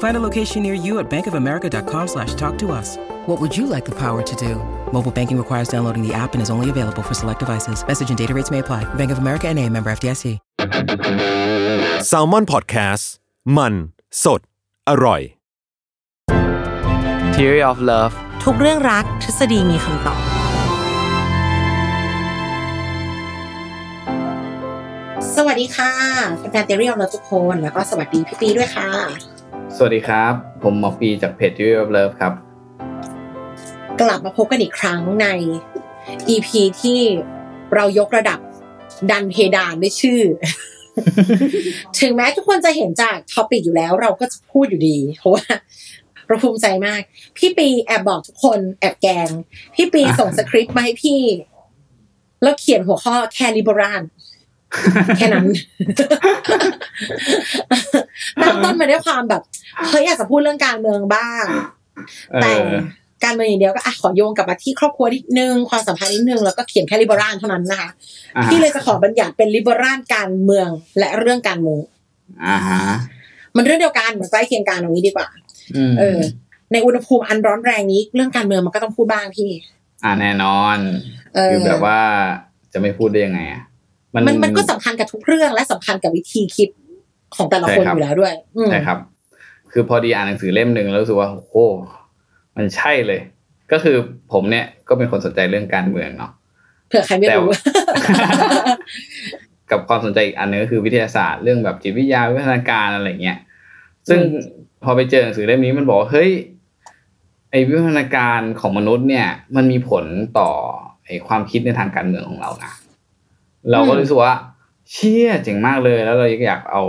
Find a location near you at bankofamerica.com slash talk to us. What would you like the power to do? Mobile banking requires downloading the app and is only available for select devices. Message and data rates may apply. Bank of America and a member FDIC. s a l ม o n PODCAST มัน สด อร่อย Theory of Love ทุกเรื่องรักทฤษฎีมีคำตอบ สวัสดีค่ะแฟนๆเทอรี่ของเราทุกคน แล้วก็สวัสดีพี่ปีด้วยค่ะ สวัสดีครับ ผมหมอปีจากเพจ Theory of Love ครับ กลับมาพบกันอีกครั้งใน EP ที่เรายกระดับดันเพดานด้วยชื่อ ถึงแม้ทุกคนจะเห็นจาก topic อยู่แล้วเราก็จะพูดอยู่ดี เพราะว่าเราภูมิใจมาก พี่ปีแอบบอกทุกคนแอบแกง พี่ปีส่งสคริปต์มาให้พี่ แล้วเขียนหัวข้อแคลิบราน แค่นั้นตั้งต้นมาด้วยความแบบเฮ้ยอยากจะพูดเรื่องการเมืองบ้างเอแต่อการเมืองอย่างเดียวก็อะขอโยงกลับมาที่ครอบครัวนิดนึงความสัมพันธ์นิดนึงแล้วก็เขียนแค่ลิเบรานเท่านั้นนะคะอ่าพี่เลยจะขอบัญญัติเป็นลิเบรานการเมืองและเรื่องการเมืองอ่าฮะมันเรื่องเดียวกันมันใกล้เคียงกันตรงนี้ดีกว่าอืมเออ ในอุณหภูมิอันร้อนแรงนี้เรื่องการเมืองมันก็ต้องพูดบ้างพี่ อ่าแน่นอน เออคือแบบว่าจะไม่พูดได้ยังไงอะ มันมันก็สำคัญกับทุกเรื่องและสำคัญกับวิธีคิดของแต่ละคนใช่ครับอยู่แล้วด้วยอืมใช่ครับ คือพอดีอ่านหนังสือเล่มหนึ่งแล้วรู้สึกว่าโอ้โหมันใช่เลย ก็คือผมเนี่ยก็เป็นคนสนใจเรื่องการเมืองเนาะเผื่อใครไม่รู้กับความสนใจอีกอันหนึงก็คือวิทยาศาสตร์เรื่องแบบจิตวิทยาวิทยาการอะไรเงี้ย ซึ่งอืมพอไปเจอหนังสือเล่มนี้มันบอกว่าเฮ้ยไอวิวัฒนาการของมนุษย์เนี่ย มันมีผลต่อไอความคิดในทางการเมืองของเรานะ เราก็รู้สึกว่า เชี่ยเจ๋งมากเลย แล้วเราอยากเอา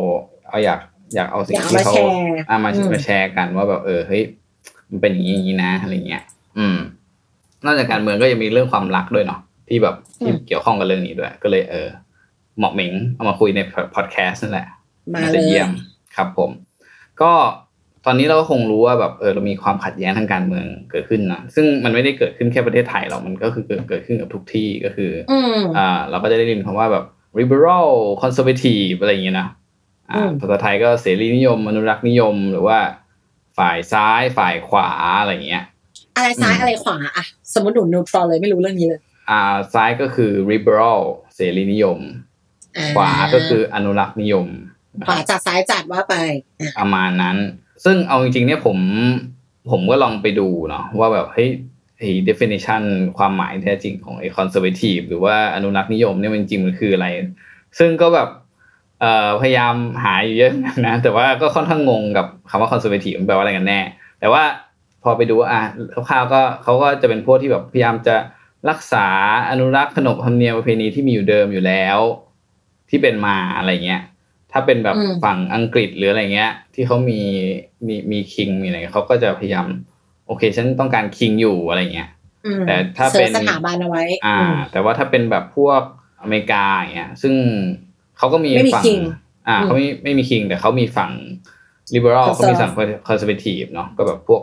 เอาอยากอยากเอาสิ่งอยากเอาที่มาเขาแชร์เอามาอืมมาแชร์กันว่าแบบเออเฮ้ยมันเป็นอย่างนี้อย่างนี้นะอะไรเงี้ย อืม นอกจากการเมืองก็ยังมีเรื่องความรักด้วยเนาะที่แบบที่เกี่ยวข้องกับเรื่องนี้ด้วย ก็เลยเออเหมาะเหม็งเอามาคุยในพอดแคสต์นั่นแหละมาน่าเลจะยเยี่ยมครับผม ก็ ตอนนี้เราก็คงรู้ว่าแบบเออเรามีความขัดแย้งทางการเมืองเกิดขึ้นนะซึ่งมันไม่ได้เกิดขึ้นแค่ประเทศไทยหรอกมันก็คือเกิดเกิดขึ้นกับทุกที่ก็คือออืมอ่าเราก็จะได้ยินคำว่าแบบ liberal conservative อะไรอย่างเงี้ยนะอ่าอืมภาษาไทยก็เสรีนิยมอนุรักษ์นิยมหรือว่า ฝ่ายซ้ายฝ่ายขวาอะไรอย่างเงี้ย อะไรซ้ายอืมอะไรขวาอะสมมติหนูนิวทรอลเลยไม่รู้เรื่องนี้เลย อ่าซ้ายก็คือ liberal เสรีนิยมอ่ขวาก็คืออนุรักษ์นิยมนะขวาจัดซ้ายจัดว่าไปอะประมาณนั้น ซึ่งเอาจริงๆเนี่ยผมผมก็ลองไปดูเนาะว่าแบบเฮ้ยไอ้ definition ความหมายแท้จริงของไอ้ conservative หรือว่าอนุรักษ์นิยมเนี่ยมันจริงๆมันคืออะไร ซึ่งก็แบบเอ่อพยายามหาอยู่เยอะนะแต่ว่าก็ค่อนข้างงงกับคำว่า conservative มันแปลว่าอะไรกันแน่ แต่ว่าพอไปดูว่าอะคร่าวๆก็เขาก็จะเป็นพวกที่แบบพยายามจะรักษาอนุรักษ์ขนบธรรมเนียมประเพณีที่มีอยู่เดิมอยู่แล้ว ที่เป็นมาอะไรเงี้ย ถ้าเป็นแบบอืมฝั่งอังกฤษหรืออะไรเงี้ย ที่เขามีมีมีคิงมีอะไรเขาก็จะพยายาม โอเค ฉันต้องการคิงอยู่อะไรเงี้ยอืมแต่ถ้าเสิเป็ร์นชสถาบันเอาไว้ อ่าอืมแต่ว่าถ้าเป็นแบบพวกอเมริกาอย่างเงี้ยซึ่งเขาก็มีไม่มีฝั่ง king อ่าอืมเขาไม่ไม่มีคิงแต่เขามีฝั่ง liberal Conserv เขามีฝั่ง conservative เนาะก็แบบพวก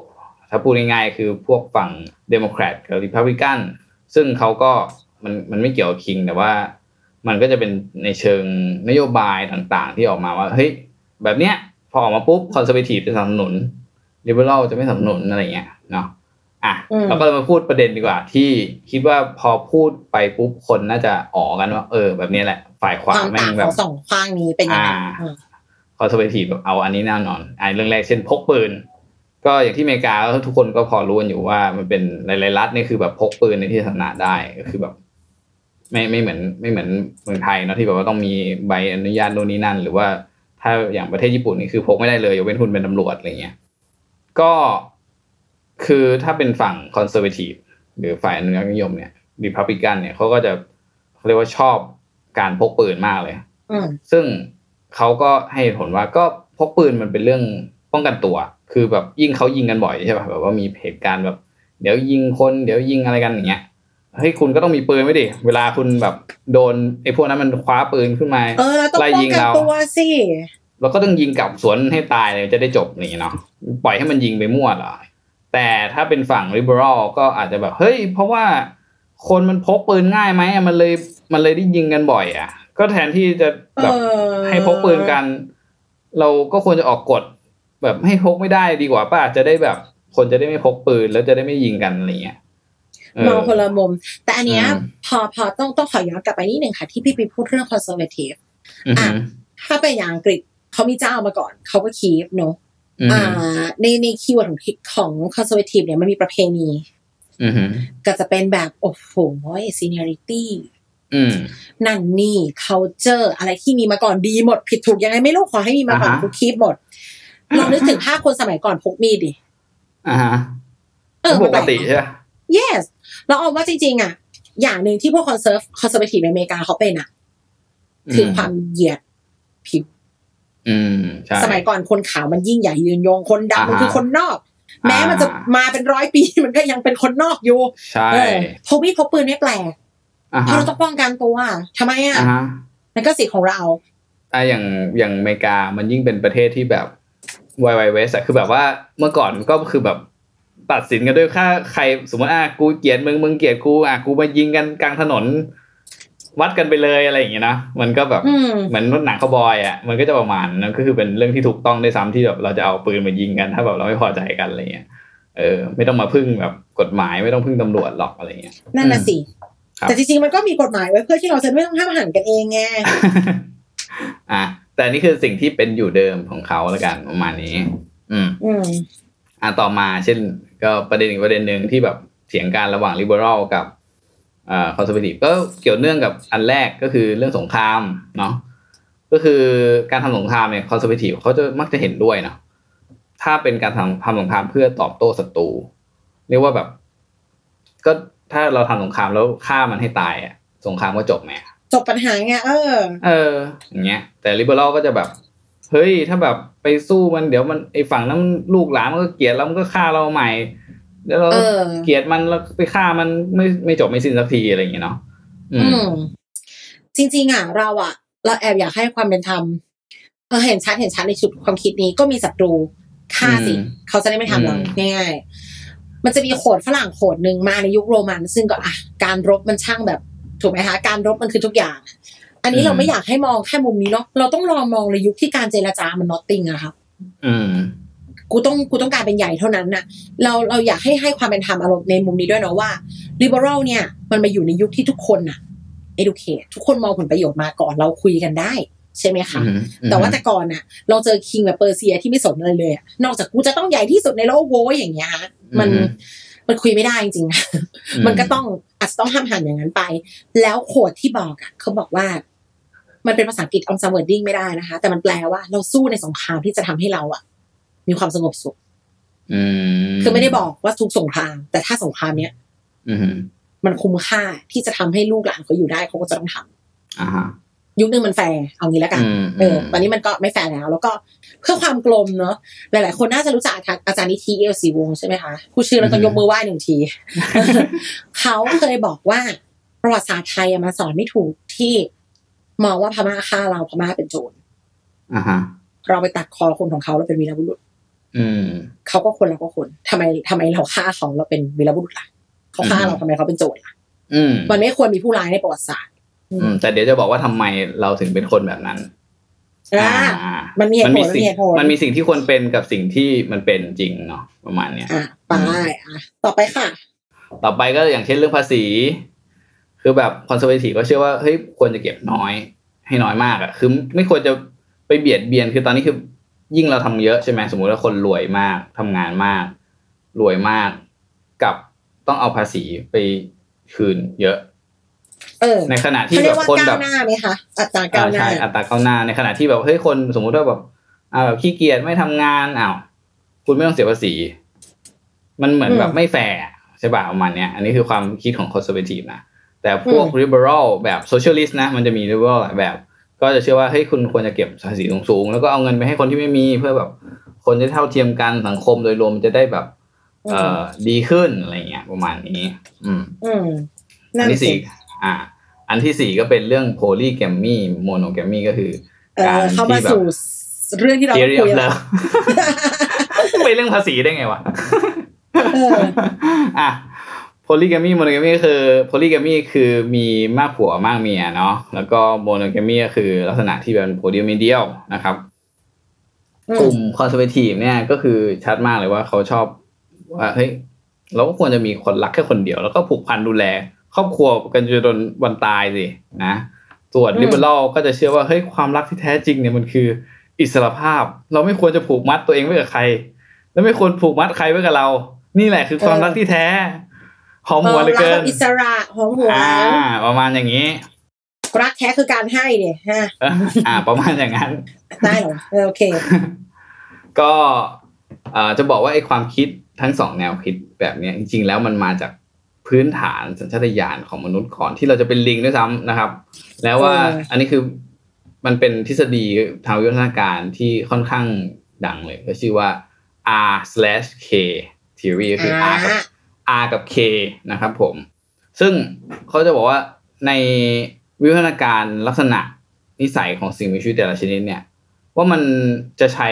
ถ้าพูดง่ายๆคือพวกฝั่ง Democrat กับ Republican ซึ่งเขาก็มันมันไม่เกี่ยวกับคิงแต่ว่า มันก็จะเป็นในเชิงนโยบายต่างๆ ที่ออกมาว่าเฮ้ยแบบเนี้ยพอออกมาปุ๊บ conservative จะสนับสนุน liberal จะไม่สนับสนุนอะไรเงี้ยเนาะอะอืมเราก็เลยมาพูดประเด็นดีกว่า ที่คิดว่าพอพูดไปปุ๊บคนน่าจะอ๋อกันว่า เออ แบบนี้แหละ ฝ่ายขวาความแม่ต่างงขแบอบงสองข้างนี้เป็นยังไงอ่าอืมconservative แบบเอาอันนี้แน่นอนอ่าเรื่องแรกเช่นพกปืน ก็อย่างที่อเมริกาก็ทุกคนก็พอรู้กันอยู่ว่ามันเป็นหลายๆรัฐนี่คือแบบพกปืนในที่สาธารณะได้ก็คือแบบ ไม่ไม่เหมือนไม่เหมือนเมืองไทยเนาะที่แบบว่าต้องมีใบอนุญาตโน่นนี่นั่น หรือว่าถ้าอย่างประเทศญี่ปุ่นนี่คือพกไม่ได้เลยยกเว้นคุณเป็นตำรวจอะไรเงี้ยก็คือถ้าเป็นฝั่ง conservative หรือฝ่ายอนุรักษ์นิยมเนี่ยรีพับลิกันเนี่ยเขาก็จะเขาเรียกว่าชอบการพกปืนมากเลยอืมซึ่งเขาก็ให้เหตุผลว่าก็พกปืนมันเป็นเรื่องป้องกันตัว คือแบบยิ่งเขายิงกันบ่อยใช่ป่ะแบบว่ามีเหตุการณ์แบบ เดี๋ยวยิงคนเดี๋ยวยิงอะไรกันอย่างเงี้ย เฮ้ยคุณก็ต้องมีปืนไว้ดิเวลาคุณแบบโดนไอ้พวกนั้นมันคว้าปืนขึ้นมาเออเราต้องไล่ป้องยิงกันเราตัวสิเราก็ต้องยิงกลับสวนให้ตายเลยจะได้จบนี่เนาะปล่อยให้มันยิงไปมั่วเหรอแต่ถ้าเป็นฝั่ง liberal ก็อาจจะแบบเฮ้ย เพราะว่าคนมันพกปืนง่ายไหมอะมันเลยมันเลยได้ยิงกันบ่อย อะ ก็แทนที่จะแบบเออให้พกปืนกัน เราก็ควรจะออกกฎแบบให้พกไม่ได้ดีกว่าป่ะจะได้แบบ คนจะได้ไม่พกปืนแล้วจะได้ไม่ยิงกันอะไรเงี้ยเออ มองคนละมุม แต่อันเนี้ยอืมพอพอต้องต้องขอย้อนกลับไปนิดหนึ่งค่ะ ที่พี่ไปพูดเรื่อง conservative อือฮึอะถ้าเป็นอย่างอังกฤษเขามีเจ้ามาก่อน เขาก็ keep เนอะอือฮึ ในใน keyword ของของ conservative เนี่ยมันมีประเพณีอือฮึก็จะเป็นแบบ โอ้โห seniority อืมนั่นนี่ culture อะไรที่มีมาก่อนดีหมด ผิดถูกยังไงไม่รู้ขอให้มีมาก่อนอ่าฮะกู keep หมดลองนึกถึงภาพคนสมัยก่อนพกมีดดิอ่าฮะเออปมันแปกลกติใช่ปะ yes แล้วเอาว่าจริงๆอะ อย่างหนึ่งที่พวก conserve conservative ในอเมริกาเขาเป็นอะ คือความเหยียดผิวอืมใช่สมัยก่อนคนขาวมันยิ่งใหญ่ยืนยงคนดำมันอ่าฮะคือคนนอก แม้อ่ามัมันจะมาเป็นร้อยปีมันก็ยังเป็นคนนอกอยู่ใช่เออพกมีดพกปืนไม่แปลกอ่าเพฮะราะเราต้องป้องกันตัวทำไมอะอ่าฮะนั่นก็สิทธิ์ของเราอะอย่างอย่างอเมริกามันยิ่งเป็นประเทศที่แบบวายวายเวสอะคือแบบว่าเมื่อก่อนก็คือแบบ ตัดสินกันด้วยค่าใครสมมติอะกูเกลียดมึงมึงเกลียดกูอะกูมายิงกันกลางถนน วัดกันไปเลยอะไรอย่างเงี้ยนะมันก็แบบอืมเหมือนหนังคาวบอยอะมันก็จะประมาณนั้นก็คือเป็นเรื่องที่ถูกต้องด้วยซ้ำที่แบบเราจะเอาปืนมายิงกัน ถ้าแบบเราไม่พอใจกันอะไรเงี้ยเออไม่ต้องมาพึ่งแบบกฎหมายไม่ต้องพึ่งตำรวจหรอกอะไรเงี้ยนั่นน่ะสิครับแต่จริงๆมันก็มีกฎหมายไว้เพื่อที่เราจะไม่ต้องห้ามหันกันเองไงอะแต่นี่คือสิ่งที่เป็นอยู่เดิมของเขาแล้วกันประมาณนี้ อืมอืม อะต่อมาเช่น ก็ประเด็นอีกประเด็นหนึ่งที่แบบเถียงกันระหว่าง liberal กับอ่า conservative ก็เกี่ยวเนื่องกับอันแรกก็คือเรื่องสงครามเนาะก็คือการทำสงครามเนี่ย conservative เขาจะมักจะเห็นด้วยเนาะถ้าเป็นการทำทำสงครามเพื่อตอบโต้ศัตรูเรียกว่าแบบ ก็ถ้าเราทำสงครามแล้วฆ่ามันให้ตายอะสงครามก็จบไหมจบปัญหาไงเออ เอออย่างเงี้ย แต่ลิเบอรัลก็จะแบบ เฮ้ยถ้าแบบไปสู้มันเดี๋ยวมันไอฝั่งนั้นลูกหลานมันก็เกลียดแล้วมันก็ฆ่าเราใหม่ แล้วเราเออเกลียดมันแล้วไปฆ่ามันไม่ไม่จบไม่สิ้นสักทีอะไรอย่างเงี้ยเนาะอือืมมจริง ๆอะเราอะ เราแอบอยากให้ความเป็นธรรมเออเห็นชัดเห็นชัดในชุดความคิดนี้ก็มีศัตรูฆ่าสิอืมเขาจะได้ไม่ทำเราอืมง่ายๆมันจะมีโขดฝรั่งโขดหนึ่งมาในยุคโรมัน ซึ่งก็อะการรบมันช่างแบบ ถูกไหมคะการรบมันคือทุกอย่าง อันนี้เราไม่อยากให้มองแค่มุมนี้เนาะเราต้องลองมองในยุคที่การเจรจามันนอตติงอะค่ะอืมกูต้องกูต้องการเป็นใหญ่เท่านั้นน่ะ เราเราอยากให้ให้ความเป็นธรรมอารมณ์ในมุมนี้ด้วยเนาะว่า liberal เนี่ย มันมาอยู่ในยุคที่ทุกคนน่ะ educate ทุกคนมองผลประโยชน์มาก่อนเราคุยกันได้ใช่ไหมคะอืมแต่ว่าแต่ก่อนน่ะ เราเจอคิงแบบเปอร์เซียที่ไม่สนอะไรเลยอะนอกจากกูจะต้องใหญ่ที่สุดในโลกโว้ยอย่างเงี้ยฮะมันอื มมันคุยไม่ได้จริงๆมันก็ต้องอาจจะต้องห้ามหันอย่างนั้นไป แล้วโคดที่บอกอะเขาบอกว่า มันเป็นภาษาอังกฤษออมจำ wording ไม่ได้นะคะ แต่มันแปลว่าเราสู้ในสงครามที่จะทำให้เราอะมีความสงบสุขอืมคือไม่ได้บอกว่าทุกสงคราม แต่ถ้าสงครามเนี้ยอืมมันคุ้มค่าที่จะทำให้ลูกหลานเขาอยู่ได้เขาก็จะต้องทำอ่าฮะ ยุคนึงมันแฟร์เอางี้แล้วกันอืมเออตอนนี้มันก็ไม่แฟร์แล้ว แล้วก็เพื่อความกลมเนาะหลาย ๆ คนน่าจะรู้จักอาจารย์อาจารย์นิธิเอียวศรีวงศ์ใช่ไหมคะพูดชื่อแล้วก็ยกมือไหว้หนึ่งที เขาเคยบอกว่าประวัติศาสตร์ไทยอะมาสอนไม่ถูกที่มองว่าพม่าฆ่าเราพม่าเป็นโจรอ่าฮะเราไปตัดคอคนของเขาเราเป็นวีรบุรุษอืมเขาก็คนเราก็คนทำไมทำไมเราฆ่าเขาเราเป็นวีรบุรุษล่ะเขาฆ่าเราอืมทำไมเขาเป็นโจรล่ะอืมมันไม่ควรมีผู้ร้ายในประวัติศาสตร์ อืมแต่เดี๋ยวจะบอกว่าทำไมเราถึงเป็นคนแบบนั้นอ่าอ่ามันมีเหตุผลสิ่งมันมีเหตุผลมันมีสิ่งที่ควรเป็นกับสิ่งที่มันเป็นจริงเนาะประมาณเนี้ยอะไปอะต่อไปค่ะ ต่อไปก็อย่างเช่นเรื่องภาษี คือแบบคอนเซอร์เวทีฟก็เชื่อว่าเฮ้ยควรจะเก็บน้อย ให้น้อยมากอะคือไม่ควรจะไปเบียดเบียนคือตอนนี้คือยิ่งเราทำเยอะใช่ไหมสมมุติว่าคนรวยมากทำงานมาก รวยมาก กับต้องเอาภาษีไปคืนเยอะเออ ในขณะที่เขาแบเรียกบว่าคนก้าแบวบหน้าไหมคะอัตราก้าวหน้าใช่อัตราก้าวหน้าในขณะที่แบบเฮ้ยคนสมมุติว่าแบบอ่าแบบขี้เกียจไม่ทำงานอ้าวคุณไม่ต้องเสียภาษี มันเหมือนแบบไม่แฟร์ใช่ป่ะประมาณเนี้ยอันนี้คือความคิดของ conservative นะแต่พวก liberal แบบ socialist นะมันจะมี liberal หลายแบบ ก็จะเชื่อว่าเฮ้ยคุณควรจะเก็บภาษีสูงๆแล้วก็เอาเงินไปให้คนที่ไม่มีเพื่อแบบคนจะเท่าเทียมกันสังคมโดยรวมมันจะได้แบบ เอ่อดีขึ้นอะไรเงี้ยประมาณนี้ อืม อืมอันั่นนที่สิสี่ อ่า อันที่สี่ก็เป็นเรื่อง polygamy monogamy ก็คือเอการอเข้ามาที่แบบสู่เรื่องที่เรา theory คุ of ยแล้ว love ไปเรื่องภาษีได้ไงวะเอออะ polygamy monogamy ก็คือ polygamy คือมีมากผัวมากเมียเนาะแล้วก็ monogamy ก็คือลักษณะที่เป็นโพเดียมเดียวนะครับอืมกลุ่ม conservative เนี่ยก็คือชัดมากเลยว่าเขาชอบว่าเฮ้ยเราก็ควรจะมีคนรักแค่คนเดียว แล้วก็ผูกพันดูแล ครอบครัวกันจนจนวันตายสินะส่วน liberal ก็จะเชื่อว่าเฮ้ยความรักที่แท้จริงเนี่ยมันคืออิสรภาพ เราไม่ควรจะผูกมัดตัวเองไว้กับใคร และไม่ควรผูกมัดใครไว้กับเรา นี่แหละคือความรักที่แท้หอมหัวเหลือเกิรันแบบอิสระหอมหัวอ่าประมาณอย่างนี้รักแท้คือการให้เนี่ยฮะเอออ่า ประมาณอย่างนั้นได้เหรอเออโอเค ก็เอ่อจะบอกว่าไอ้ความคิดทั้งสองแนวคิดแบบเนี้ยจริง ๆ แล้วมันมาจาก พื้นฐานสัญชาตญาณของมนุษย์ก่อนที่เราจะเป็นลิงด้วยซ้ำนะครับ แล้วว่าเอออัอันนี้คือมันเป็นทฤษฎีทางวิวัฒนาการที่ค่อนข้างดังเลยก็ชื่อว่า R slash K theory ก็คือ R กับ R กับ K นะครับผม ซึ่งเขาจะบอกว่าในวิวัฒนาการลักษณะนิสัยของสิ่งมีชีวิตแต่ละชนิดเนี่ย ว่ามันจะใช้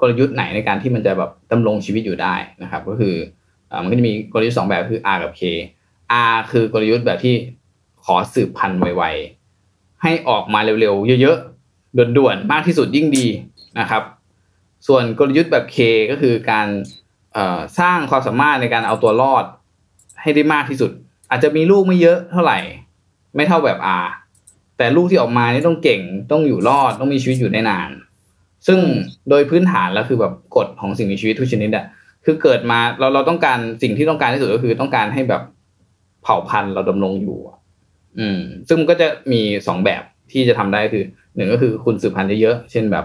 กลยุทธ์ไหนในการที่มันจะแบบดำรงชีวิตอยู่ได้นะครับ ก็คืออ่า มันก็จะมีกลยุทธ์สองแบบคือ R กับ K R คือกลยุทธ์แบบที่ขอสืบพันธุ์ไวๆ ให้ออกมาเร็วๆ เยอะๆ ด่วนๆ มากที่สุดยิ่งดีนะครับ ส่วนกลยุทธ์แบบ K ก็คือการสร้างความสามารถในการเอาตัวรอดให้ได้มากที่สุด อาจจะมีลูกไม่เยอะเท่าไหร่ ไม่เท่าแบบ R แต่ลูกที่ออกมานี่ต้องเก่งต้องอยู่รอดต้องมีชีวิตอยู่ได้นาน ซึ่งโดยพื้นฐานแล้วคือแบบกฎของสิ่งมีชีวิตทุกชนิดอะ คือเกิดมาเราเราต้องการสิ่งที่ต้องการที่สุดก็คือต้องการให้แบบเผ่าพันธุ์เราดำรงอยู่อืม ซึ่งมันก็จะมีสองแบบที่จะทำได้คือหนึ่งก็คือคุณสืบพันธุ์เยอะๆเช่นแบบ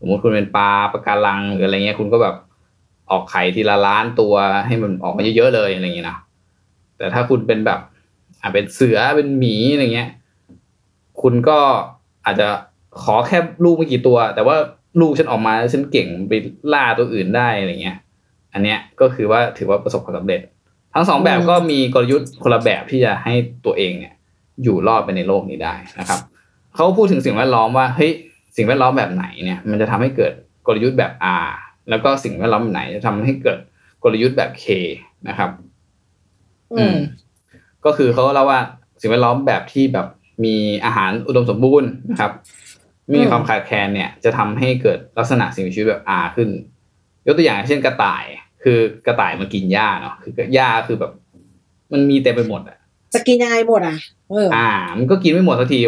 สมมติคุณเป็นปลาปะการังหรืออะไรเงี้ยคุณก็แบบออกไข่ทีละล้านตัวให้มันออกมาเยอะๆเลยอะไรเงี้ยนะแต่ถ้าคุณเป็นแบบอ่าเป็นเสือเป็นหมีอะไรเงี้ย คุณก็อาจจะขอแค่ลูกไม่กี่ตัว แต่ว่าลูกฉันออกมาฉันเก่งไปล่าตัวอื่นได้อะไรเงี้ย อันเนี้ยก็คือว่าถือว่าประสบความสำเร็จ ทั้งสองแบบอืมก็มีกลยุทธ์คนละแบบที่จะให้ตัวเองเนี่ยอยู่รอดไปในโลกนี้ได้นะครับเขาพูดถึงสิ่งแวดล้อมว่าเฮ้ยสิ่งแวดล้อมแบบไหนเนี่ยมันจะทำให้เกิดกลยุทธ์แบบ R แล้วก็สิ่งแวดล้อมแบบไหนจะทำให้เกิดกลยุทธ์แบบ K นะครับ อืม ก็คือเขาเล่าว่าสิ่งแวดล้อมแบบที่แบบมีอาหารอุดมสมบูรณ์นะครับไม่มีอืมความขาดแคลนเนี่ย จะทำให้เกิดลักษณะสิ่งมีชีวิตแบบ R ขึ้น ยกตัวอย่างเช่นกระต่าย คือกระต่ายมันกินหญ้าเนาะคือหญ้าคือแบบ มันมีเต็มไปหมดอะจะกินยังไงหมดอะเอออ่า มันก็กินไม่หมดสักที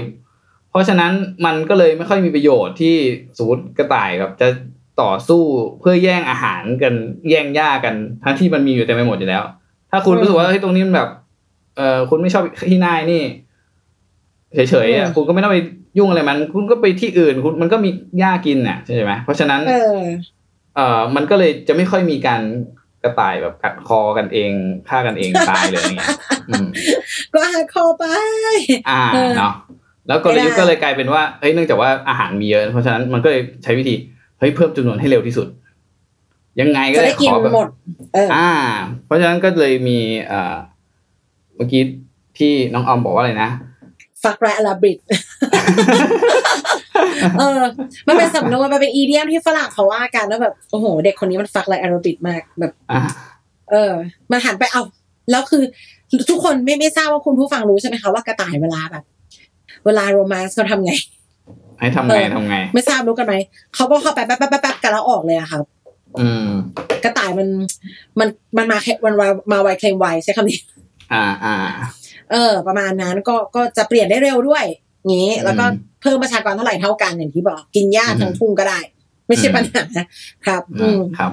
เพราะฉะนั้นมันก็เลยไม่ค่อยมีประโยชน์ที่สมมติกระต่ายแบบจะต่อสู้เพื่อแย่งอาหารกันแย่งหญ้ากัน ทั้งที่มันมีอยู่เต็มไปหมดอยู่แล้ว ถ้าคุณอืมรู้สึกว่าเฮ้ยตรงนี้มันแบบ เออคุณไม่ชอบที่นายนี่เฉยๆอะอืมคุณก็ไม่ต้องไปยุ่งอะไรมัน คุณก็ไปที่อื่น คุณมันก็มีหญ้ากินน่ะใช่ไหมเพราะฉะนั้น เออเอ่อมันก็เลยจะไม่ค่อยมีการกระต่ายแบบกัดคอกันเองฆ่ากันเองตายเลยอย่างเงี้ยอืมก็หาคอไป อ่าเออเนาะแล้วกลยุทธ์ไม่ได้ก็เลยกลายเป็นว่าเฮ้ยเนื่องจากว่าอาหารมีเยอะ เพราะฉะนั้นมันก็เลยใช้วิธีเฮ้ยเพิ่มจำนวนให้เร็วที่สุด ยังไงก็จะได้ได้กินขอแบบหมดเอออ่า เพราะฉะนั้นก็เลยมีเอ่อเมื่อกี้ที่น้องออมบอกว่าอะไรนะฟักแรอาราบิด เออ มันเป็นสำนวนมันเป็นอีเดียมที่ฝรั่งเขาว่ากันแล้วแบบโอ้โห เด็กคนนี้มันฟักแรอาราบิดมากแบบอ่าเออ มันหันไปเอาแล้วคือทุกคนไม่ไม่ทราบว่าคุณผู้ฟังรู้ใช่ไหมคะว่ากระต่ายเวลาแบบ เวลาโรแมนต์เขาทำไงให้ทำไงเออทำไง ไม่ทราบรู้กันไหมเขาก็เข้าไปแป๊บแป๊บแป๊บแป๊บกันแล้วออกเลยอะครับอืมกระต่ายมันมันมันมาแค่มันมามาไวเคลมไวใช้คำนี้ อ่าอ่า เออ ประมาณนั้นก็ก็จะเปลี่ยนได้เร็วด้วย งี้ แล้วก็อืมเพิ่มประชากรเท่าไหร่เท่ากันอย่างที่บอก กินหญ้าอืมทั้งทุ่งก็ได้ ไม่ใช่อืมปัญหาครับ อืมครับ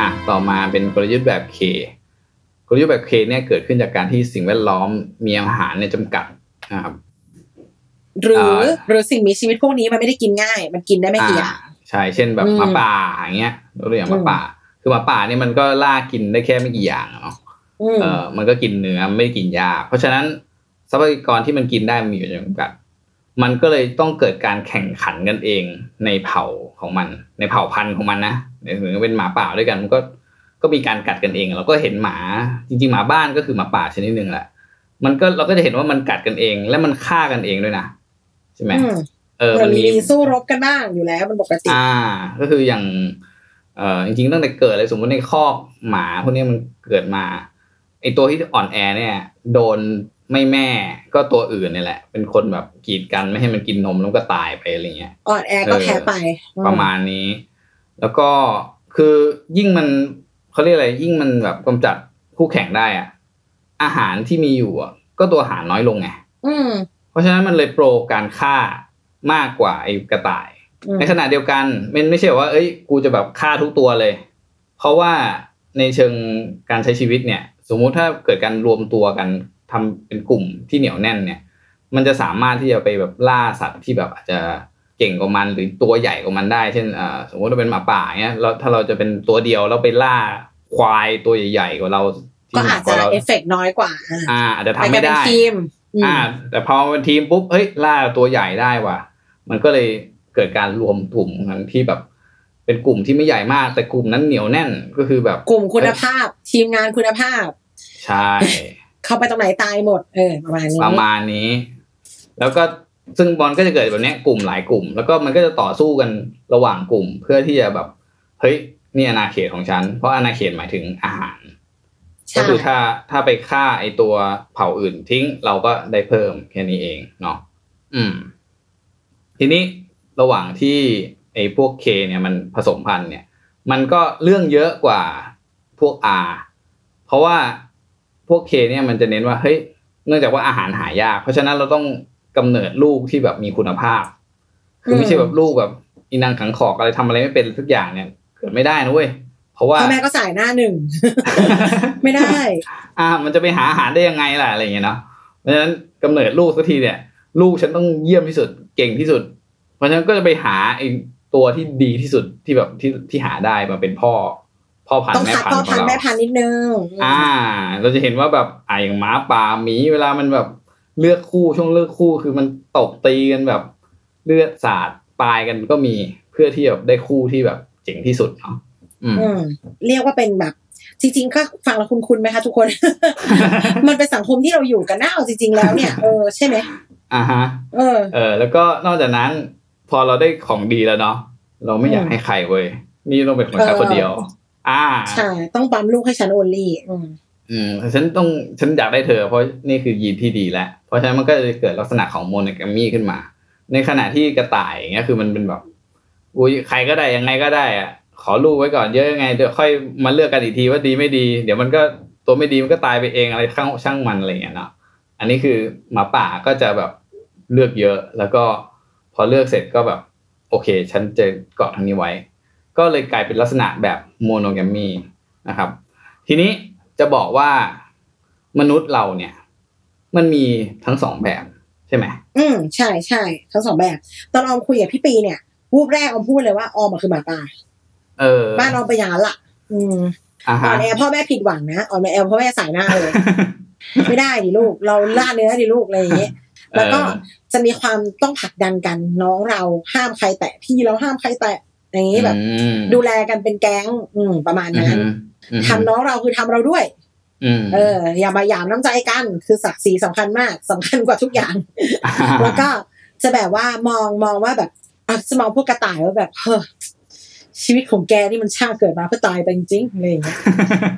อะต่อมาเป็นกลยุทธ์แบบ K กลยุทธ์แบบ K เนี่ยเกิดขึ้นจากการที่สิ่งแวดล้อมมีอาหารในยจำกัดนะครับหรืออ่าหรือสิ่งมีชีวิตพวกนี้มันไม่ได้กินง่าย มันกินได้ไม่กี่อย่างใช่เช่นแบบอืมหมาป่าอย่างเงี้ยตัวอย่างหมาอืมป่า คือหมาป่าเนี่ยมันก็ล่ากินได้แค่ไม่กี่อย่างอะเนาะอืมเออมันก็กินเนื้อไม่ได้กินยาเพราะฉะนั้นทรัพยากรที่มันกินได้มันมีอยู่จำกัด มันก็เลยต้องเกิดการแข่งขันกันเองในเผ่าของมัน ในเผ่าพันธุ์ของมันนะหรือเป็นหมาป่าด้วยกันมันก็ก็มีการกัดกันเอง เราก็เห็นหมาจริงๆ หมาบ้านก็คือหมาป่าชนิดหนึ่งแหละมันก็เราก็จะเห็นว่ามันกัดกันเอง และมันฆ่ากันเองด้วยนะใช่ไหมอืมเออมัมันนมีมีสู้รบกันบ้างอยู่แล้วมันปกติอ่า ก็คืออย่างเอ่อจริงๆตั้งแต่เกิดเลยสมมติในคอกหมาพวกนี้มันเกิดมาไอตัวที่อ่อนแอเนี่ย โดน ไม่แม่ก็ตัวอื่นนี่แหละ เป็นคนแบบกีดกันไม่ให้มันกินนมแล้วก็ตายไปอะไรเงี้ยอ่อนแอก็แพ้ไปอืประมาณนี้ แล้วก็คือยิ่งมันเขาเรียกอะไรยิ่งมันแบบกำจัดคู่แข่งได้อะอาหารที่มีอยู่อะก็ตัวอาหารน้อยลงไงอืมเพราะฉะนั้นมันเลยโปรการฆ่ามากกว่าไอ้กระต่ายอืมในขณะเดียวกันมันไม่ใช่ว่า เอ้ย กูจะแบบฆ่าทุกตัวเลย เพราะว่าในเชิงการใช้ชีวิตเนี่ย สมมุติถ้าเกิดการรวมตัวกัน ทำเป็นกลุ่มที่เหนียวแน่นเนี่ย มันจะสามารถที่จะไปแบบล่าสัตว์ที่แบบอาจจะเก่งกว่ามันหรือตัวใหญ่กว่ามันได้ เช่นอ่าสมมติเราเป็นหมาป่าเงี้ยแล้วถ้าเราจะเป็นตัวเดียวแล้วไปล่าควายตัวใหญ่ๆกว่าเราที่ก็หนัอาจกกจะว่าเราเอฟเฟกต์น้อยกว่า อะอ่าอาจจะไปทำกันไม่เป็นได้ทีมอืมอ่า แต่พอเป็นทีมปุ๊บเฮ้ยล่าตัวใหญ่ได้ว่ะ มันก็เลยเกิดการรวมกลุ่มกันที่แบบ เป็นกลุ่มที่ไม่ใหญ่มาก แต่กลุ่มนั้นเหนียวแน่นก็คือแบบ กลุ่มคุณภาพ ทีมงานคุณภาพ ใช่ เข้าไปตรงไหนตายหมด เออ ประมาณนี้ ประมาณนี้ แล้วก็ซึ่งบอลก็จะเกิดแบบเนี้ยกลุ่มหลายกลุ่ม แล้วก็มันก็จะต่อสู้กันระหว่างกลุ่ม เพื่อที่จะแบบเฮ้ยนี่อาณาเขตของฉัน เพราะอาณาเขตหมายถึงอาหารก็ใช่คือถ้าถ้าไปฆ่าไอตัวเผ่าอื่นทิ้งเราก็ได้เพิ่มแค่นี้เองเนาะอืม ทีนี้ระหว่างที่ไอพวกเคเนี่ยมันผสมพันธุ์เนี่ย มันก็เรื่องเยอะกว่าพวก R เพราะว่า พวกเคเนี่ยมันจะเน้นว่าเฮ้ยเนื่องจากว่าอาหารหายาก เพราะฉะนั้นเราต้องกำเนิดลูกที่แบบมีคุณภาพ คือไม่ใช่แบบลูกแบบอีนางขังขอกอะไรทำอะไรไม่เป็นทุกอย่างเนี่ยเกิดไม่ได้นะเว้ยเพราะว่าพ่อแม่ก็สายหน้าหนึ่งไม่ได้ อ่า มันจะไปหาอาหารได้ยังไงล่ะอะไรอย่างเงี้ยเนาะเพราะฉะนั้นกำเนิดลูกสักทีเนี่ย ลูกฉันต้องเยี่ยมที่สุดเก่งที่สุด เพราะฉะนั้นก็จะไปหาไอ้ตัวที่ดีที่สุดที่แบบที่ที่หาได้มาเป็นพ่อ พ่อพันต้องธุ์แม่คัดพันพ่อธุ์ขอพันงธุ์เราแม่พันธุ์นิดนึง อ่า เราจะเห็นว่าแบบอ่าอย่างหมาป่าหมีเวลามันแบบเลือกคู่ช่วงเลือกคู่คือมันตบตีกันแบบเลือดสาดตายกันก็มีเพื่อที่แบบได้คู่ที่แบบเจ๋งที่สุดเนาะอืมอืมเรียกว่าเป็นแบบจริงๆก็ฟังแล้วคุณคุณไหมคะทุกคน มันเป็นสังคมที่เราอยู่กันน่าเอาจริง ๆ แล้วเนี่ยเออใช่ไหมอ่าฮะ เออ เออ แล้วก็นอกจากนั้น พอเราได้ของดีแล้วเนาะเราไม่อยากอืมให้ใครเว้ยนี่ต้องเป็นของฉันเออคนเดียว อ่าใช่ต้องปั๊มลูกให้ฉันโอลี่อืมอืมฉันต้องฉันอยากได้เธอ เพราะนี่คือยีนที่ดีแล้วเพราะฉะนั้นมันก็จะเกิดลักษณะของโมโนแกรมมี่ขึ้นมา ในขณะที่กระต่ายอย่างเงี้ยคือมันเป็นแบบอุ้ยใครก็ได้ยังไงก็ได้อะขอลูกไว้ก่อนเยอะยังไงเดี๋ยวค่อยมาเลือกกันอีกทีว่าดีไม่ดี เดี๋ยวมันก็ตัวไม่ดีมันก็ตายไปเองอะไรช่างช่างมันอะไรอย่างเงี้ยเนาะอันนี้คือหมาป่าก็จะแบบเลือกเยอะ แล้วก็พอเลือกเสร็จก็แบบ โอเค ฉันจะเกาะทางนี้ไว้ ก็เลยกลายเป็นลักษณะแบบ monogamy นะครับ ทีนี้จะบอกว่ามนุษย์เราเนี่ย มันมีทั้งสองแบบใช่ไหมอืมใช่ใช่ทั้งสองแบบ ตอนออมคุยกับพี่ปีเนี่ยวูบแรกออมพูดเลยว่าออมอะคือหมาป่าเออบ้านออมไปนอย่างนั้นละอืมอ่าฮะ on air พ่อแม่ผิดหวังนะ on air พ่อแม่ส่ายหน้าเลยไม่ได้ดิลูก เราล่าเนื้อดิลูกอะไรอย่างเงี้ยแล้วก็จะมีความต้องผลักดันกันน้องเราห้ามใครแตะพี่เราห้ามใครแตะ อย่างนี้แบบอืมดูแลกันเป็นแก๊งอืมประมาณนั้นอืมทำน้องเราคือทำเราด้วยอืมเออ อย่ามาหยามน้ำใจกัน คือศักดิ์ศรีสำคัญมากสำคัญกว่าทุกอย่าง แล้วก็จะแบบว่ามองมองว่าแบบอะจะมองพวกกระต่ายว่าแบบเฮ้อชีวิตของแกนี่มันช่างเกิดมาเพื่อตายไปจริงๆอะไรอย่างเงี้ย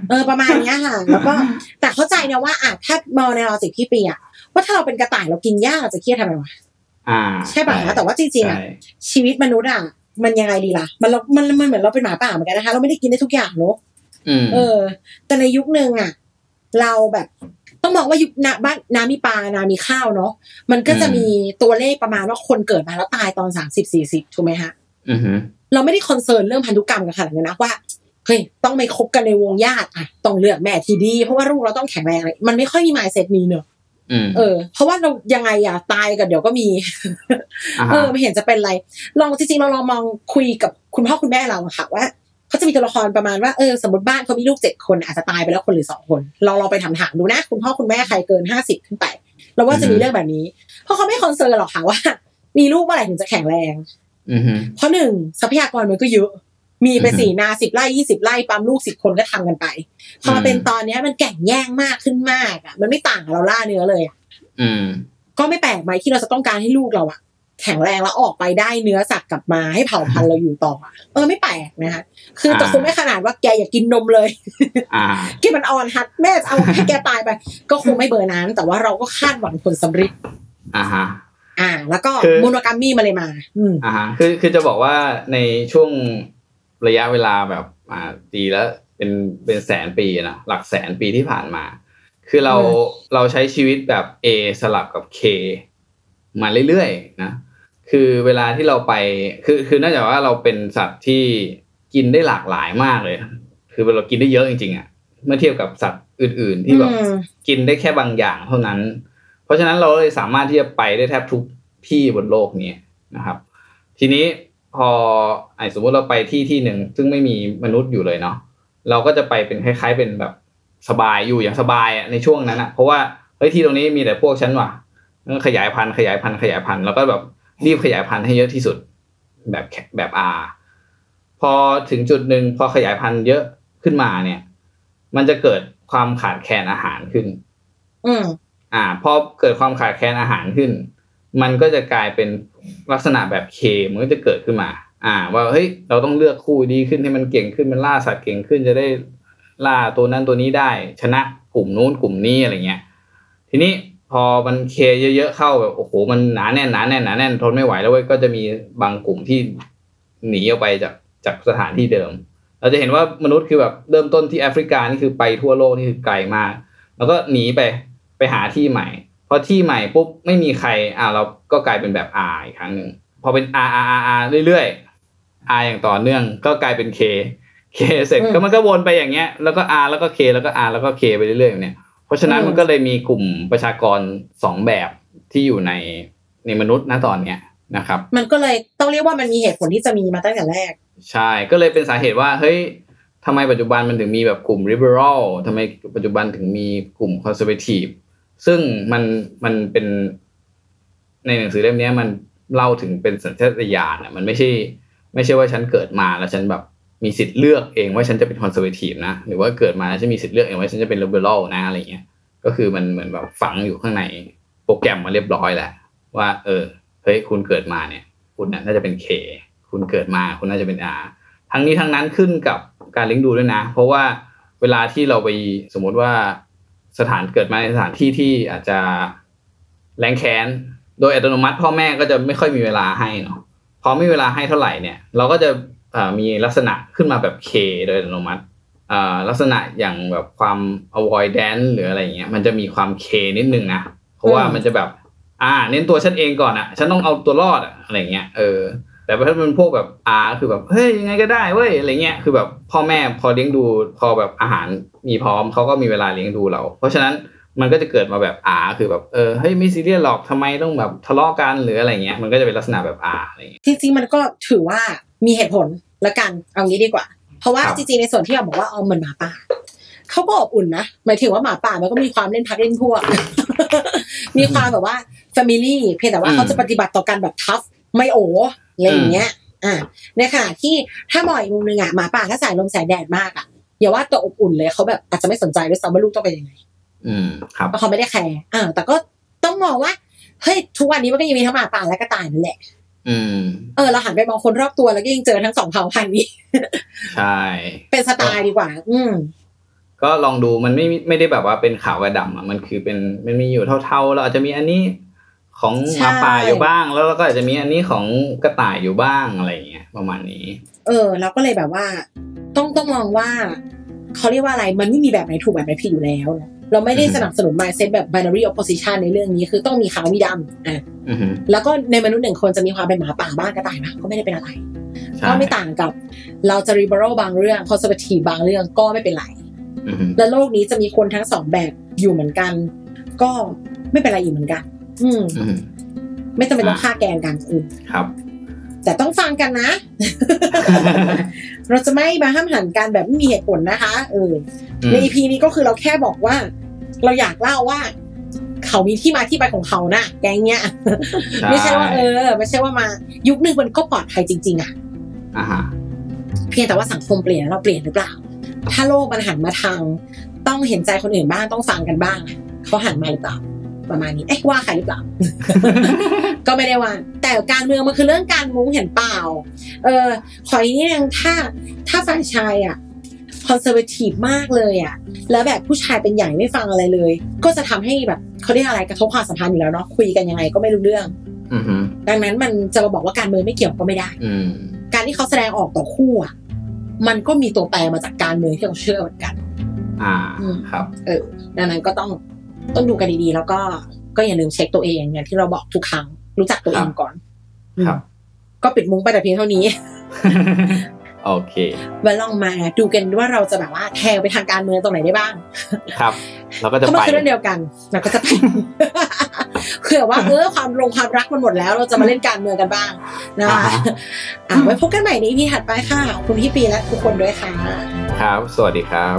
เออประมาณเนี้ยค่ะ แล้วก็แต่เข้าใจนะว่าอะถ้ามองใน logic พี่ปีอะว่าถ้าเราเป็นกระต่ายเรากินหญ้าเราจะเครียดทำไมวะอ่าใช่ป่ะคะแต่ว่าจริงๆอะใช่ชีวิตมนุษย์อะ มันยังไงดีล่ะ มันเรามันมันเหมือนเราเป็นหมาป่าเหมือนกันนะคะ เราไม่ได้กินได้ทุกอย่างเนอะอืมเออ แต่ในยุคหนึ่งอะเราแบบต้องมองว่ายุคนาบ้านน้ำมีปลานามีข้าวเนาะมันก็จะมีตัวเลขประมาณว่าคนเกิดมาแล้วตายตอนสามสิบสี่สิบถูกไหมฮะอือหือเราไม่ได้ concern เรื่องพันธุกรรมกันขนาดนั้นนะว่าเฮ้ยต้องไม่คบกันในวงญาติอะต้องเลือกแม่ที่ดี เพราะว่าลูกเราต้องแข็งแรงเลยมันไม่ค่อยมีมายเซตนี้เนอะอืม เออ เพราะว่าเรายังไงอะตายกันเดี๋ยวก็มีอ่าเอฮะอไม่เห็นจะเป็นไร ลองจริงๆเราลองมองคุยกับคุณพ่อคุณแม่เราอะค่ะว่าเขาจะมีตัวละครประมาณว่าเออสมมติบ้านเขามีลูกเจ็ดคนอาจจะตายไปแล้วคนหรือสองคนลองลองไปถามถามๆดูนะคุณพ่อคุณแม่ใครเกินห้าสิบขึ้นไปเราว่าจะมีเรื่องแบบนี้ เพราะเขาไม่คอนเซิร์นหรอกค่ะว่า มีลูกเมื่อไหร่ถึงจะแข็งแรงอือหือเพราะหนึ่งทรัพยากรมันก็เยอะ มีไปอือฮึสี่นาสิบไร่ยี่สิบไร่ปั๊มลูกสิบคนก็ทำกันไป พอมาอืมเป็นตอนเนี้ยมันแก่งแย่งมากขึ้นมากอะ มันไม่ต่างกับเราล่าเนื้อเลยอะอืมก็ไม่แปลกไหมที่เราจะต้องการให้ลูกเราอะ แข็งแรงแล้วออกไปได้เนื้อสัตว์กลับมาให้เผ่าพันธุ์เราอยู่ต่ออะเออไม่แปลกนะคะคือแต่อ่าคงไม่ขนาดว่าแกอย่ากินนมเลยอ่ากินมันอ่อนหัดแม่จะเอาให้แกตายไป ก็คงไม่เบอร์นั้น แต่ว่าเราก็คาดหวังผลสำเร็จอ่าฮะอ่า แล้วก็คือโมโนกามีมาเลยมา อืมอ่าฮะคือคือจะบอกว่าในช่วง ระยะเวลาแบบอ่าตีแล้วเป็นเป็นแสนปีนะหลักแสนปีที่ผ่านมา คือเราอืมเราใช้ชีวิตแบบ A สลับกับ K มาเรื่อยๆนะคือเวลาที่เราไปคือคือเนื่องจากว่าเราเป็นสัตว์ที่กินได้หลากหลายมากเลย คือเรากินได้เยอะจริงๆอะเมื่อเทียบกับสัตว์อื่น ๆ ที่แบบอืมกินได้แค่บางอย่างเท่านั้น เพราะฉะนั้นเราเลยสามารถที่จะไปได้แทบทุกที่บนโลกนี้นะครับ ทีนี้ พอไอ้สมมติเราไปที่ที่หนึ่งซึ่งไม่มีมนุษย์อยู่เลยเนาะเราก็จะไปเป็นคล้าย ๆ เป็นแบบสบายอยู่อย่างสบายอะในช่วงนั้นอะเพราะว่าเฮ้ยที่ตรงนี้มีแต่พวกฉันว่ะงั้นขยายพันธุ์ขยายพันธุ์ขยายพันธุ์แล้วก็แบบรีบขยายพันธุ์ให้เยอะที่สุดแบบแคแบบอาพอถึงจุดหนึ่งพอขยายพันธุ์เยอะขึ้นมาเนี่ย มันจะเกิดความขาดแคลนอาหารขึ้น อืมอ่าพอเกิดความขาดแคลนอาหารขึ้น มันก็จะกลายเป็นลักษณะแบบเคมันก็จะเกิดขึ้นมา อ่า ว่าเฮ้ยเราต้องเลือกคู่ดีขึ้นให้มันเก่งขึ้นมันล่าสัตว์เก่งขึ้นจะได้ล่าตัวนั้นตัวนี้ได้ ชนะกลุ่มนู้นกลุ่มนี้อะไรเงี้ย ทีนี้พอมันเคเยอะๆเข้าแบบโอ้โหมันหนาแน่นหนาแน่นหนาแน่นทนไม่ไหวแล้วเว้ยก็จะมีบางกลุ่มที่หนีออกไปจากจากสถานที่เดิม เราจะเห็นว่ามนุษย์คือแบบเริ่มต้นที่แอฟริกานี่คือไปทั่วโลกนี่คือไกลมาก แล้วก็หนีไปไปหาที่ใหม่ พอที่ใหม่ปุ๊บไม่มีใครอ่าเราก็กลายเป็นแบบ R อีกครั้งหนึ่งพอเป็น R R R R เรื่อยๆ R อย่างต่อเนื่องก็กลายเป็น K K เสร็จอืมก็มันก็วนไปอย่างเงี้ยแล้วก็ R แล้วก็ K แล้วก็ R แล้วก็ K ไปเรื่อยๆอย่างเนี่ยเพราะฉะนั้นอืมมันก็เลยมีกลุ่มประชากรสองแบบที่อยู่ในในมนุษย์ณตอนเนี้ยนะครับ มันก็เลยต้องเรียกว่ามันมีเหตุผลที่จะมีมาตั้งแต่แรก ใช่ก็เลยเป็นสาเหตุว่าเฮ้ยทำไมปัจจุบันมันถึงมีแบบกลุ่ม liberal ทำไมปัจจุบันถึงมีกลุ่ม conservative ซึ่งมันมันเป็นในหนังสือเล่มนี้มันเล่าถึงเป็นสัญชาตญาณอะมันไม่ใช่ ไม่ใช่ว่าฉันเกิดมาแล้วฉันแบบมีสิทธิ์เลือกเองว่าฉันจะเป็น conservative นะหรือว่าเกิดมาแล้วฉันมีสิทธิ์เลือกเองว่าฉันจะเป็น liberal นะอะไรเงี้ยก็คือมันเหมือนแบบฝังอยู่ข้างในโปรแกรมมาเรียบร้อยแหละว่า เออเฮ้ยคุณเกิดมาเนี่ย คุณน่ะน่าจะเป็น K คุณเกิดมาคุณน่าจะเป็น R ทั้งนี้ทั้งนั้นขึ้นกับการเลี้ยงดูด้วยนะ เพราะว่าเวลาที่เราไปสมมติว่า สถานเกิดมาในสถานที่ที่อาจจะแรงแค้น โดยอัตโนมัติ พ่อแม่ก็จะไม่ค่อยมีเวลาให้เนาะพอไม่มีเวลาให้เท่าไหร่เนี่ย เราก็จะมีลักษณะขึ้นมาแบบ K โดยอัตโนมัติลักษณะอย่างแบบความ avoidance หรืออะไรเงี้ย มันจะมีความ K นิดนึงนะ เพราะว่ามมันจะแบบ อ่า เน้นตัวฉันเองก่อนอะฉันต้องเอาตัวรอดอะอะไรเงี้ย เออ แต่ถ้าเป็นพวกแบบอาคือแบบเฮ้ยยังไงก็ได้เว้ยอะไรเงี้ยคือแบบพ่อแม่พอเลี้ยงดูพอแบบอาหารมีพร้อมเขาก็มีเวลาเลี้ยงดูเรา เพราะฉะนั้นมันก็จะเกิดมาแบบอาคือแบบเออเฮ้ยไม่ซีเรียสหรอกทำไมต้องแบบทะเลาะกันหรืออะไรเงี้ยมันก็จะเป็นลักษณะแบบอาอะไรเงี้ยจริงๆมันก็ถือว่ามีเหตุผลละกันเอางี้ดีกว่า เพราะว่าครับจริงๆในส่วนที่เราบอกว่าเอาเหมือนหมาป่าเขาก็อบอุ่นนะหมายถึงว่าหมาป่ามันก็มีความเล่นพักเล่นพวก มีความแบบว่าแฟมิลี่เพียงแต่ว่าเขาจะปฏิบัติต่อกันแบบทัฟไม่โอ อะไรอย่างเงี้ย อ่าในขณะที่ถ้ามองอีกมุมหนึงอะหมาป่าถ้าสายลมแสงแดดมากอะอย่าว่าตัวอบอุ่นเลยเขาแบบอาจจะไม่สนใจด้วยซ้ำว่าลูกต้องเป็นยังไง อืม ครับเพราะเขาไม่ได้แคร์อ่าแต่ก็ต้องมองว่าเฮ้ยทุกวันนี้มันก็ยังมีทั้งหมาป่าและกระต่ายนั่นแหละ อืม เออเราหันไปมองคนรอบตัวแล้วก็ยังเจอทั้งสองเผ่าพันธุ์นี้ใช่ เป็นสไตล์ดีกว่า อืมก็ลองดูมันไม่ไม่ได้แบบว่าเป็นขาวกับดำอะมันคือเป็นมันมีอยู่เท่าๆ เราอาจจะมีอันนี้ ของหมาป่าใช่อยู่บ้าง แล้วเราก็อาจจะมีอันนี้ของกระต่ายอยู่บ้างอะไรอย่างเงี้ยประมาณนี้ เออ เราก็เลยแบบว่า ต้องต้องมองว่าเขาเรียกว่าอะไรมันไม่มีแบบไหนถูกแบบไหนผิดอยู่แล้วเนอะเราไม่ได้อือฮึสนับสนุน mindset แบบ binary opposition ในเรื่องนี้คือต้องมีขาวมีดำอะอือฮึแล้วก็ในมนุษย์หนึ่งคนจะมีความเป็นหมาป่าบ้างกระต่ายบ้างก็ไม่ได้เป็นอะไรใช่ก็ไม่ต่างกับ เราจะ liberal บางเรื่อง conservative บางเรื่องก็ไม่เป็นไรอือฮึและโลกนี้จะมีคนทั้งสองแบบอยู่เหมือนกัน ก็ไม่เป็นไรอีกเหมือนกัน อืมอือฮึไม่จำเป็นต้องฆ่าแกล้งกันอืมครับ แต่ต้องฟังกันนะ เราจะไม่มาห้ามหันกันแบบไม่มีเหตุผลนะคะ เอออืมใน EP นี้ก็คือเราแค่บอกว่า เราอยากเล่าว่าเขามีที่มาที่ไปของเขานะแกงเนี้ยไม่ใช่ว่าเออ ไม่ใช่ว่ามา ยุคหนึ่งมันก็ปลอดภัยจริง ๆ อะอ่าฮะเพียงแต่ว่าสังคมเปลี่ยนเราเปลี่ยนหรือเปล่า ถ้าโลกมันหันมาทาง ต้องเห็นใจคนอื่นบ้างต้องฟังกันบ้างอะเขาหันมาหรือเปล่า ประมาณนี้เอ๊ะว่าใครหรือเปล่า ก็ไม่ได้ว่า แต่การเมืองมันคือเรื่องการมุ้งเห็นเปล่า เออขออีกนิดนึงถ้าถ้าฝ่ายชายอะคอนเซอร์เวทีฟมากเลยอะแล้วแบบผู้ชายเป็นใหญ่ไม่ฟังอะไรเลย ก็จะทำให้แบบเขาเรียกอะไรกระทบความสัมพันธ์อยู่แล้วเนาะคุยกันยังไงก็ไม่รู้เรื่องอือฮึดังนั้นมันจะมาบอกว่าการเมืองไม่เกี่ยวก็ไม่ได้อืมการที่เขาแสดงออกต่อคู่อะมันก็มีตัวแปรมาจากการเมืองที่เราเชื่อเหมือนกัน อ่าอืมครับ เออดังนั้นก็ต้อง ต้องดูกันดีๆ แล้วก็ก็อย่าลืมเช็คตัวเองอย่างที่เราบอกทุกครั้ง รู้จักตัวเองก่อนครับอืมก็ปิดมุ้งไปแต่เพียงเท่านี้ โอเคไว้ลองมาดูกันว่าเราจะแบบว่าแทงไปทางการเมืองตรงไหนได้บ้าง ครับ เราก็จะเพราะไปมันคือเรื่องเดียวกันเราก็จะไปเผื่อว่าเออความลงความรักมันหมดแล้ว เราจะมาเล่นการเมืองกันบ้างนะคะอ่าฮะอะไว้พบกันใหม่ในพีถัดไปค่ะขอบคุณพี่ปีและทุกคนด้วยค่ะ ครับ สวัสดีครับ